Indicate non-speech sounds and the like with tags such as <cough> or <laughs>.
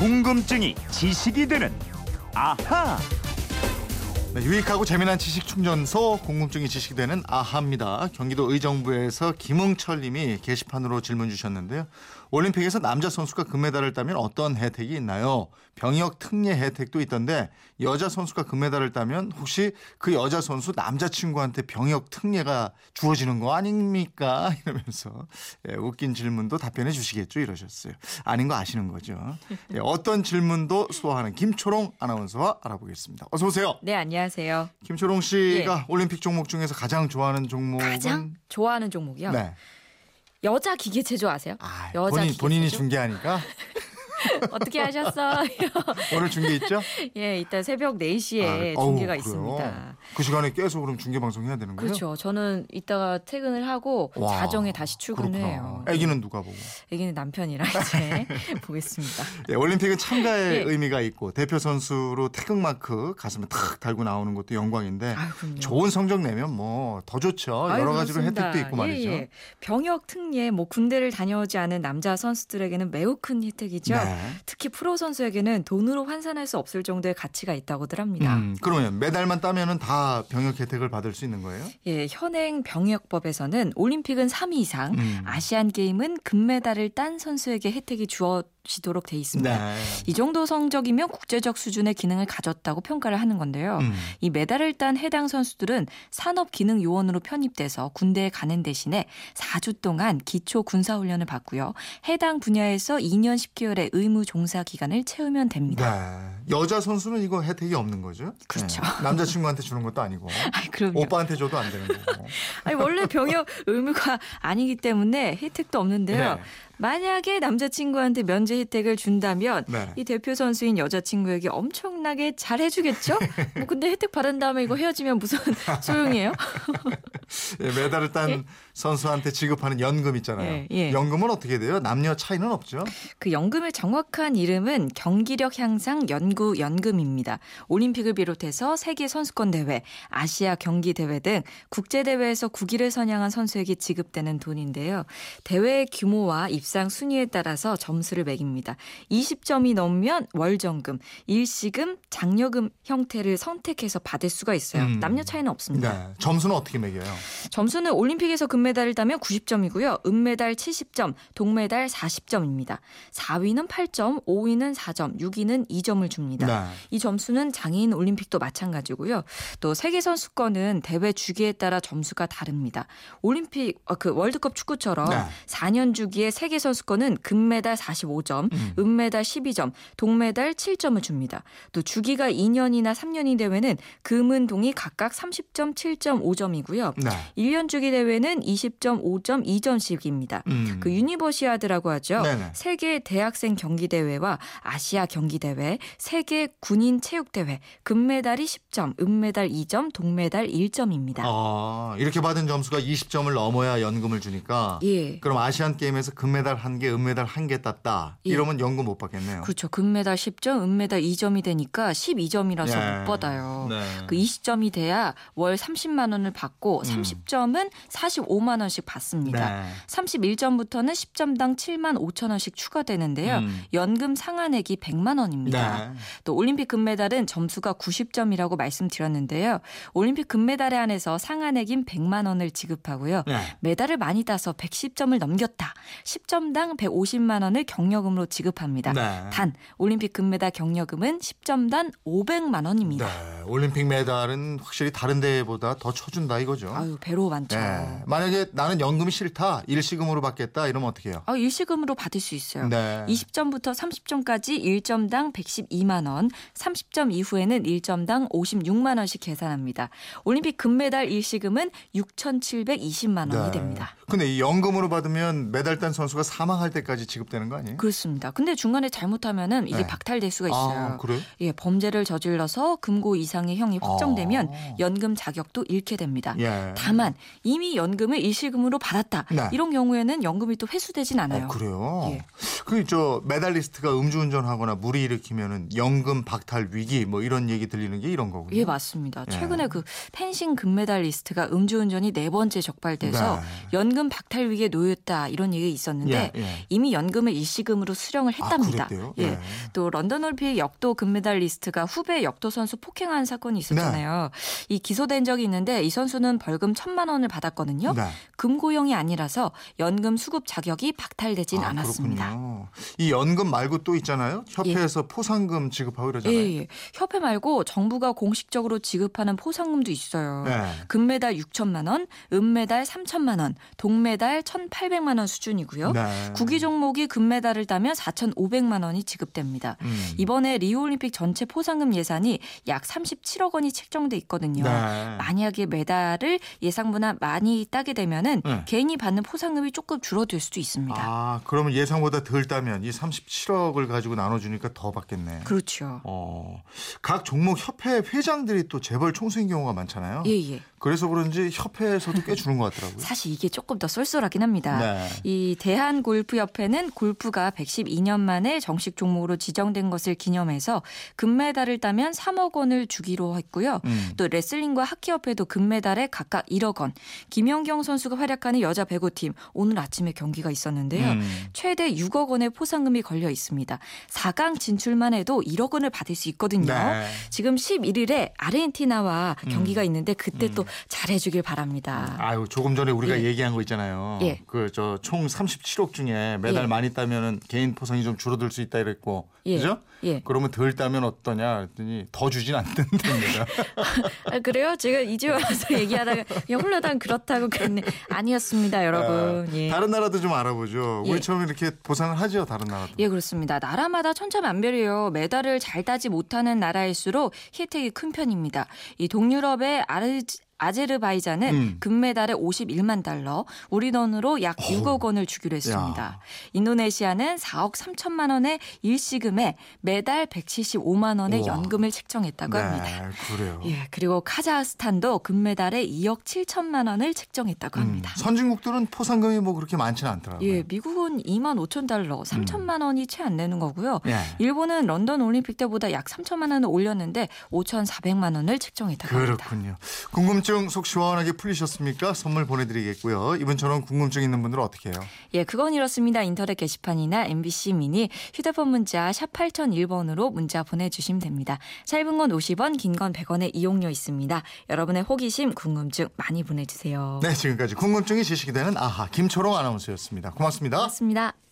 궁금증이 지식이 되는 아하. 네, 유익하고 재미난 지식 충전소 궁금증이 지식이 되는 아하입니다. 경기도 의정부에서 김웅철 님이 게시판으로 질문 주셨는데요. 올림픽에서 남자 선수가 금메달을 따면 어떤 혜택이 있나요? 병역 특례 혜택도 있던데 여자 선수가 금메달을 따면 혹시 그 여자 선수 남자친구한테 병역 특례가 주어지는 거 아닙니까? <laughs> 이러면서 예, 웃긴 질문도 답변해 주시겠죠 이러셨어요. 아닌 거 아시는 거죠. 예, 어떤 질문도 수호하는 김초롱 아나운서와 알아보겠습니다. 어서 오세요. 네, 안녕 하세요. 김초롱 씨가 올림픽 종목 중에서 가장 좋아하는 종목은 가장 좋아하는 종목이요. 네. 여자 기계체조 아세요? 아, 여자 본인, 기계체조? 본인이 중계하니까 <laughs> <laughs> 어떻게 하셨어요? <laughs> 오늘 중계 있죠? 예, 이따 새벽 4시에 아, 어우, 중계가 그래요? 있습니다. 그 시간에 계속 그럼 중계 방송 해야 되는 거예요? 그렇죠. 저는 이따가 퇴근을 하고 와, 자정에 다시 출근을 그렇구나. 해요. 아기는 누가 보고? 애기는 남편이랑 <laughs> 이제 보겠습니다. 예, 올림픽은 참가의 예. 의미가 있고 대표 선수로 태극마크 가슴에 탁 달고 나오는 것도 영광인데 아유. 좋은 성적 내면 뭐 더 좋죠. 아유, 여러 가지로 그렇습니다. 혜택도 있고 말이죠. 예, 예. 병역 특례, 뭐 군대를 다녀오지 않은 남자 선수들에게는 매우 큰 혜택이죠. 네. 특히 프로 선수에게는 돈으로 환산할 수 없을 정도의 가치가 있다고들 합니다. 음, 그러면 메달만 따면은 다 병역 혜택을 받을 수 있는 거예요? 예, 현행 병역법에서는 올림픽은 3위 이상, 음. 아시안 게임은 금메달을 딴 선수에게 혜택이 주어 지도록 돼 있습니다. 네. 이 정도 성적이면 국제적 수준의 기능을 가졌다고 평가를 하는 건데요. 음. 이 메달을 딴 해당 선수들은 산업 기능 요원으로 편입돼서 군대에 가는 대신에 4주 동안 기초 군사 훈련을 받고요. 해당 분야에서 2년 10개월의 의무 종사 기간을 채우면 됩니다. 네. 여자 선수는 이거 혜택이 없는 거죠? 그렇죠. 네. 남자친구한테 주는 것도 아니고 <laughs> 그럼요. 오빠한테 줘도 안 되는 거고. <laughs> 아니, 원래 병역 의무가 아니기 때문에 혜택도 없는데요. 네. 만약에 남자친구한테 면제 혜택을 준다면 네. 이 대표 선수인 여자친구에게 엄청나게 잘 해주겠죠? <laughs> 뭐 근데 혜택 받은 다음에 이거 헤어지면 무슨 <laughs> 소용이에요? 예, 메달을 딴 선수한테 지급하는 연금 있잖아요. 예, 예. 연금은 어떻게 돼요? 남녀 차이는 없죠? 그 연금의 정확한 이름은 경기력 향상 연구 연금입니다. 올림픽을 비롯해서 세계 선수권 대회, 아시아 경기 대회 등 국제 대회에서 국위를 선양한 선수에게 지급되는 돈인데요. 대회 규모와 입상 순위에 따라서 점수를 매깁니다. 20점이 넘으면 월정금, 일시금, 장려금 형태를 선택해서 받을 수가 있어요. 음. 남녀 차이는 없습니다. 네. 점수는 어떻게 매겨요? 점수는 올림픽에서 금메달을 따면 90점이고요. 은메달 70점, 동메달 40점입니다. 4위는 8점, 5위는 4점, 6위는 2점을 줍니다. 네. 이 점수는 장애인 올림픽도 마찬가지고요. 또 세계 선수권은 대회 주기에 따라 점수가 다릅니다. 올림픽 어, 그 월드컵 축구처럼 네. 4년 주기의 세계 선수권은 금메달 45점, 음. 은메달 12점, 동메달 7점을 줍니다. 또 주기가 2년이나 3년인 대회는 금은 동이 각각 30점, 7점, 5점이고요. 네. 1년 주기 대회는 20점, 5점, 2점씩입니다. 음. 그 유니버시아드라고 하죠. 네네. 세계 대학생 경기 대회와 아시아 경기 대회, 세계 군인 체육 대회, 금메달이 10점, 은메달 2점, 동메달 1점입니다. 아, 이렇게 받은 점수가 20점을 넘어야 연금을 주니까 예. 그럼 아시안 게임에서 금메달 한 개, 은메달 한개 땄다. 예. 이러면 연금 못 받겠네요. 그렇죠. 금메달 10점, 은메달 2점이 되니까 12점이라서 예. 못 받아요. 네. 그 20점이 돼야 월 30만 원을 음. 받고 30점은 45만 원씩 받습니다. 네. 31점부터는 10점당 7만 5천 원씩 추가되는데요. 음. 연금 상한액이 100만 원입니다. 네. 또 올림픽 금메달은 점수가 90점이라고 말씀드렸는데요. 올림픽 금메달에 한해서 상한액인 100만 원을 지급하고요. 네. 메달을 많이 따서 110점을 넘겼다. 10점당 150만 원을 경력금으로 지급합니다. 네. 단 올림픽 금메달 경력금은 10점당 500만 원입니다. 네. 올림픽 메달은 확실히 다른 대회보다 더 쳐준다 이거죠. 아유 배로 많죠. 네. 만약에 나는 연금이 싫다, 일시금으로 받겠다 이러면 어떻게 해요? 아, 일시금으로 받을 수 있어요. 네. 20점부터 30점까지 1점당 112만 원, 30점 이후에는 1점당 56만 원씩 계산합니다. 올림픽 금메달 일시금은 6,720만 원이 네. 됩니다. 근데 이 연금으로 받으면 메달 딴 선수가 사망할 때까지 지급되는 거 아니에요? 그렇습니다. 근데 중간에 잘못하면은 이게 네. 박탈될 수가 있어요. 아, 그래요? 예, 범죄를 저질러서 금고 이상의 형이 확정되면 아. 연금 자격도 잃게 됩니다. 예. 다만 이미 연금을 일시금으로 받았다. 네. 이런 경우에는 연금이 또 회수되진 않아요. 어, 그래요? 예. 그저 메달리스트가 음주운전하거나 무리 일으키면은 연금 박탈 위기 뭐 이런 얘기 들리는 게 이런 거군요. 예, 맞습니다. 예. 최근에 그 펜싱 금메달리스트가 음주운전이 네 번째 적발돼서 네. 연금 박탈 위기에 놓였다 이런 얘기가 있었는데 있는데 예, 예. 이미 연금을 일시금으로 수령을 아, 했답니다. 그랬대요? 예. 네. 또 런던 올림픽 역도 금메달리스트가 후배 역도 선수 폭행한 사건이 있었잖아요. 네. 이 기소된 적이 있는데 이 선수는 벌금 천만 원을 받았거든요. 네. 금고형이 아니라서 연금 수급 자격이 박탈되진 아, 않았습니다. 그렇군요. 이 연금 말고 또 있잖아요. 협회에서 포상금 지급하고 이러잖아요. 예, 예. 협회 말고 정부가 공식적으로 지급하는 포상금도 있어요. 네. 금메달 6천만 원, 은메달 3천만 원, 동메달 1,800만 원 수준이고요. 네. 구기 종목이 금메달을 따면 4,500만 원이 지급됩니다. 음. 이번에 리우올림픽 전체 포상금 예산이 약 37억 원이 책정돼 있거든요. 네. 만약에 메달을 예상보다 많이 따게 되면은 네. 개인이 받는 포상금이 조금 줄어들 수도 있습니다. 아, 그러면 예상보다 덜 따면 이 37억을 가지고 나눠주니까 더 받겠네. 그렇죠. 어, 각 종목 협회 회장들이 또 재벌 총수인 경우가 많잖아요. 예, 예. 그래서 그런지 협회에서도 꽤 주는 것 같더라고요. 사실 이게 조금 더 쏠쏠하긴 합니다. 네. 이 대한 골프협회는 골프가 112년 만에 정식 종목으로 지정된 것을 기념해서 금메달을 따면 3억 원을 주기로 했고요. 음. 또 레슬링과 하키협회도 금메달에 각각 1억 원. 김연경 선수가 활약하는 여자 배구팀 오늘 아침에 경기가 있었는데요. 음. 최대 6억 원의 포상금이 걸려 있습니다. 4강 진출만 해도 1억 원을 받을 수 있거든요. 네. 지금 11일에 아르헨티나와 경기가 있는데 그때 음. 또 잘해주길 바랍니다. 아유 조금 전에 우리가 예. 얘기한 거 있잖아요. 예. 그저 총 37억 중에 메달 예. 많이 따면은 개인 포상이 좀 줄어들 수 있다 이랬고, 예. 그죠? 예. 그러면 덜 따면 어떠냐 그랬더니 더 주진 않는답니다. <laughs> 아, 그래요? 제가 이제 와서 얘기하다가 그냥 홀라당 그렇다고 그랬네. 아니었습니다, 여러분. 아, 예. 다른 나라도 좀 알아보죠. 예. 우리처럼 이렇게 보상을 하죠. 다른 나라도. 예, 그렇습니다. 나라마다 천차만별이에요. 메달을 잘 따지 못하는 나라일수록 혜택이 큰 편입니다. 이 동유럽의 아르 아제르바이잔은 음. 금메달에 51만 달러, 우리 돈으로 약 6억 원을 주기로 했습니다. 야. 인도네시아는 4억 3천만 원의 일시금에 메달 175만 원의 우와. 연금을 책정했다고 네, 합니다. 그래요. 예, 그리고 카자흐스탄도 금메달에 2억 7천만 원을 책정했다고 음, 합니다. 선진국들은 포상금이 뭐 그렇게 많지는 않더라고요. 예, 미국은 2만 5천 달러, 3천만 원이 채안 되는 거고요. 예. 일본은 런던 올림픽 때보다 약 3천만 원을 올렸는데 5,400만 원을 책정했다고 합니다. 그렇군요. 궁금증 속 시원하게 풀리셨습니까? 선물 보내드리겠고요. 이번처럼 궁금증 있는 분들은 어떻게 해요? 예, 그건 이렇습니다. 인터넷 게시판이나 MBC 미니 휴대폰 문자 샵 8001번으로 문자 보내주시면 됩니다. 짧은 건 50원, 긴 건 100원의 이용료 있습니다. 여러분의 호기심, 궁금증 많이 보내주세요. 네, 지금까지 궁금증이 지식이 되는 아하 김초롱 아나운서였습니다. 고맙습니다. 고맙습니다.